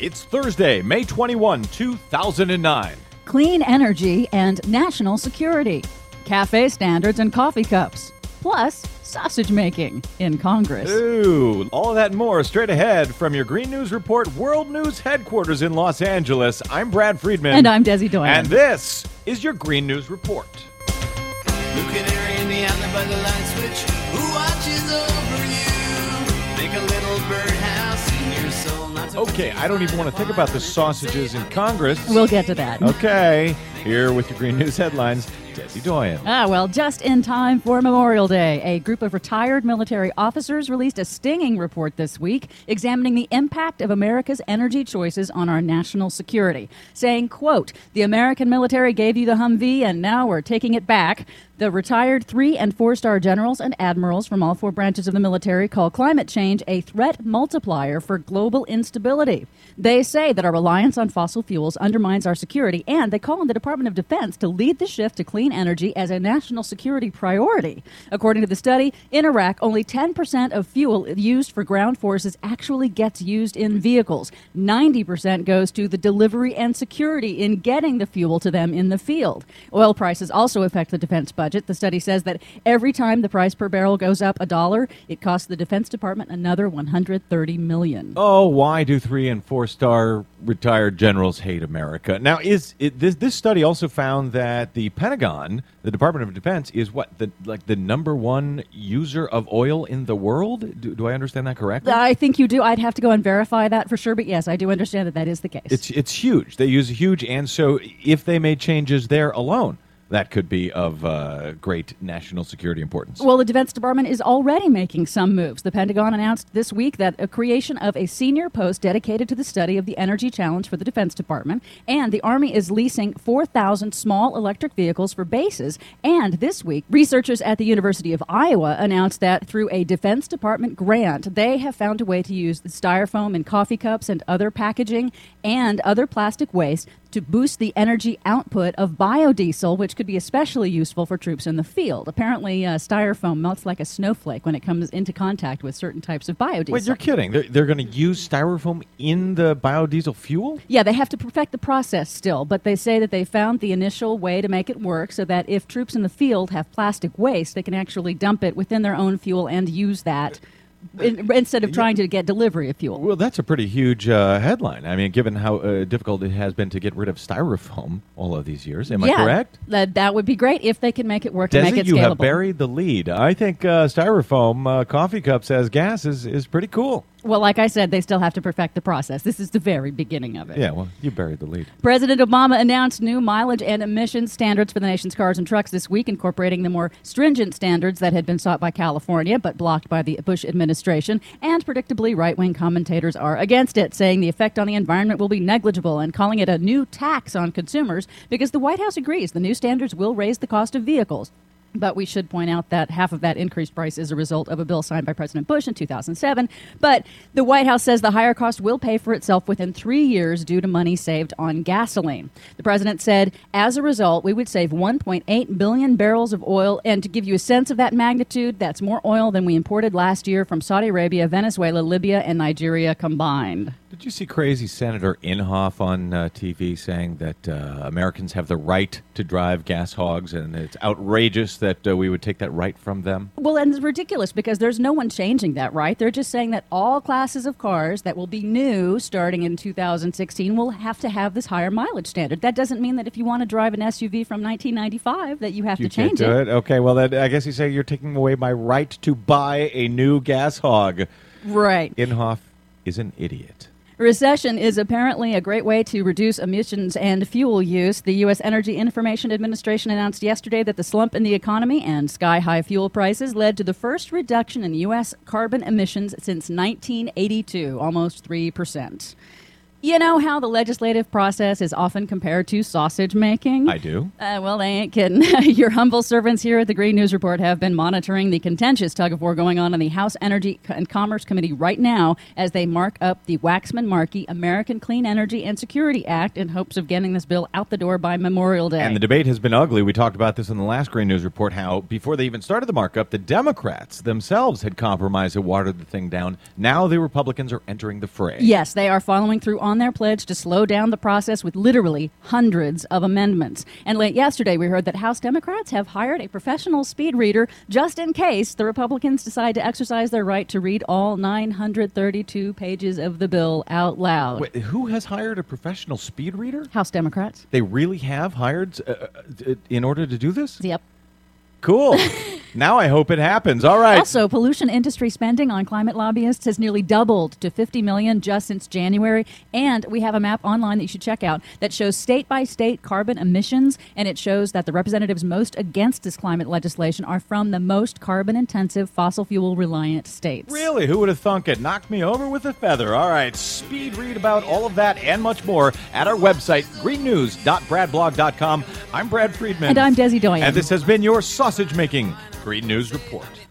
It's Thursday, May 21, 2009. Clean energy and national security. Cafe standards and coffee cups. Plus, sausage making in Congress. Ooh, all that and more straight ahead from your Green News Report World News headquarters in Los Angeles. I'm Brad Friedman. And I'm Desi Doyen. And this is your Green News Report. Looking in the eye by the light switch. Who watches over you? Make a little birdhouse in your soul. Okay, I don't even want to think about the sausages in Congress. We'll get to that. Okay, here with your Green News headlines, Desi Doyen. Ah, well, just in time for Memorial Day, a group of retired military officers released a stinging report this week examining the impact of America's energy choices on our national security, saying, quote, "The American military gave you the Humvee and now we're taking it back." The retired 3 and 4-star generals and admirals from all four branches of the military call climate change a threat multiplier for global instability. They say that our reliance on fossil fuels undermines our security and they call on the Department of Defense to lead the shift to clean energy as a national security priority. According to the study, in Iraq, only 10% of fuel used for ground forces actually gets used in vehicles. 90% goes to the delivery and security in getting the fuel to them in the field. Oil prices also affect the defense budget. The study says that every time the price per barrel goes up a dollar, it costs the Defense Department another 130 million. Oh, why do three and four star retired generals hate America? Now, is it, this this study also found that the Pentagon, the Department of Defense, is what the like the number one user of oil in the world? Do, do I understand that correctly? I think you do. I'd have to go and verify that for sure, but yes, I do understand that that is the case. It's it's huge. They use huge, and so if they made changes there alone, that could be of uh, great national security importance. Well, the Defense Department is already making some moves. The Pentagon announced this week that a creation of a senior post dedicated to the study of the energy challenge for the Defense Department, and the Army is leasing 4,000 small electric vehicles for bases. And this week, researchers at the University of Iowa announced that through a Defense Department grant, they have found a way to use the styrofoam in coffee cups and other packaging and other plastic waste to boost the energy output of biodiesel, which could be especially useful for troops in the field. Apparently, uh, styrofoam melts like a snowflake when it comes into contact with certain types of biodiesel. Wait, you're kidding? They're, they're going to use styrofoam in the biodiesel fuel? Yeah, they have to perfect the process still, but they say that they found the initial way to make it work so that if troops in the field have plastic waste, they can actually dump it within their own fuel and use that in, instead of trying to get delivery of fuel. Well, that's a pretty huge uh, headline. I mean, given how uh, difficult it has been to get rid of styrofoam all of these years. Am yeah, I correct? That, that would be great if they can make it work and make Desi, it you scalable. have buried the lead. I think uh, styrofoam uh, coffee cups as gas is, is pretty cool. Well, like I said, they still have to perfect the process. This is the very beginning of it. Yeah, well, you buried the lead. President Obama announced new mileage and emission standards for the nation's cars and trucks this week, incorporating the more stringent standards that had been sought by California but blocked by the Bush administration. And predictably, right wing commentators are against it, saying the effect on the environment will be negligible and calling it a new tax on consumers because the White House agrees the new standards will raise the cost of vehicles. But we should point out that half of that increased price is a result of a bill signed by President Bush in 2007. But the White House says the higher cost will pay for itself within three years due to money saved on gasoline. The president said, as a result, we would save 1.8 billion barrels of oil. And to give you a sense of that magnitude, that's more oil than we imported last year from Saudi Arabia, Venezuela, Libya, and Nigeria combined. Did you see crazy Senator Inhofe on uh, TV saying that uh, Americans have the right to drive gas hogs and it's outrageous that uh, we would take that right from them? Well, and it's ridiculous because there's no one changing that, right? They're just saying that all classes of cars that will be new starting in 2016 will have to have this higher mileage standard. That doesn't mean that if you want to drive an SUV from 1995 that you have You to change it. it. Okay, well, that, I guess you say you're taking away my right to buy a new gas hog. Right. Inhofe is an idiot. Recession is apparently a great way to reduce emissions and fuel use. The U.S. Energy Information Administration announced yesterday that the slump in the economy and sky high fuel prices led to the first reduction in U.S. carbon emissions since 1982, almost 3%. You know how the legislative process is often compared to sausage making? I do. Uh, well, they ain't kidding. Your humble servants here at the Green News Report have been monitoring the contentious tug of war going on in the House Energy and Commerce Committee right now as they mark up the Waxman Markey American Clean Energy and Security Act in hopes of getting this bill out the door by Memorial Day. And the debate has been ugly. We talked about this in the last Green News Report how, before they even started the markup, the Democrats themselves had compromised and watered the thing down. Now the Republicans are entering the fray. Yes, they are following through on on their pledge to slow down the process with literally hundreds of amendments. And late yesterday, we heard that House Democrats have hired a professional speed reader just in case the Republicans decide to exercise their right to read all 932 pages of the bill out loud. Wait, who has hired a professional speed reader? House Democrats. They really have hired uh, uh, in order to do this? Yep. Cool. now I hope it happens. All right. Also, pollution industry spending on climate lobbyists has nearly doubled to 50 million just since January, and we have a map online that you should check out that shows state by state carbon emissions, and it shows that the representatives most against this climate legislation are from the most carbon intensive fossil fuel reliant states. Really? Who would have thunk it? Knocked me over with a feather. All right. Speed read about all of that and much more at our website, greennews.bradblog.com. I'm Brad Friedman. And I'm Desi Doyen. And this has been your sausage making Green News Report.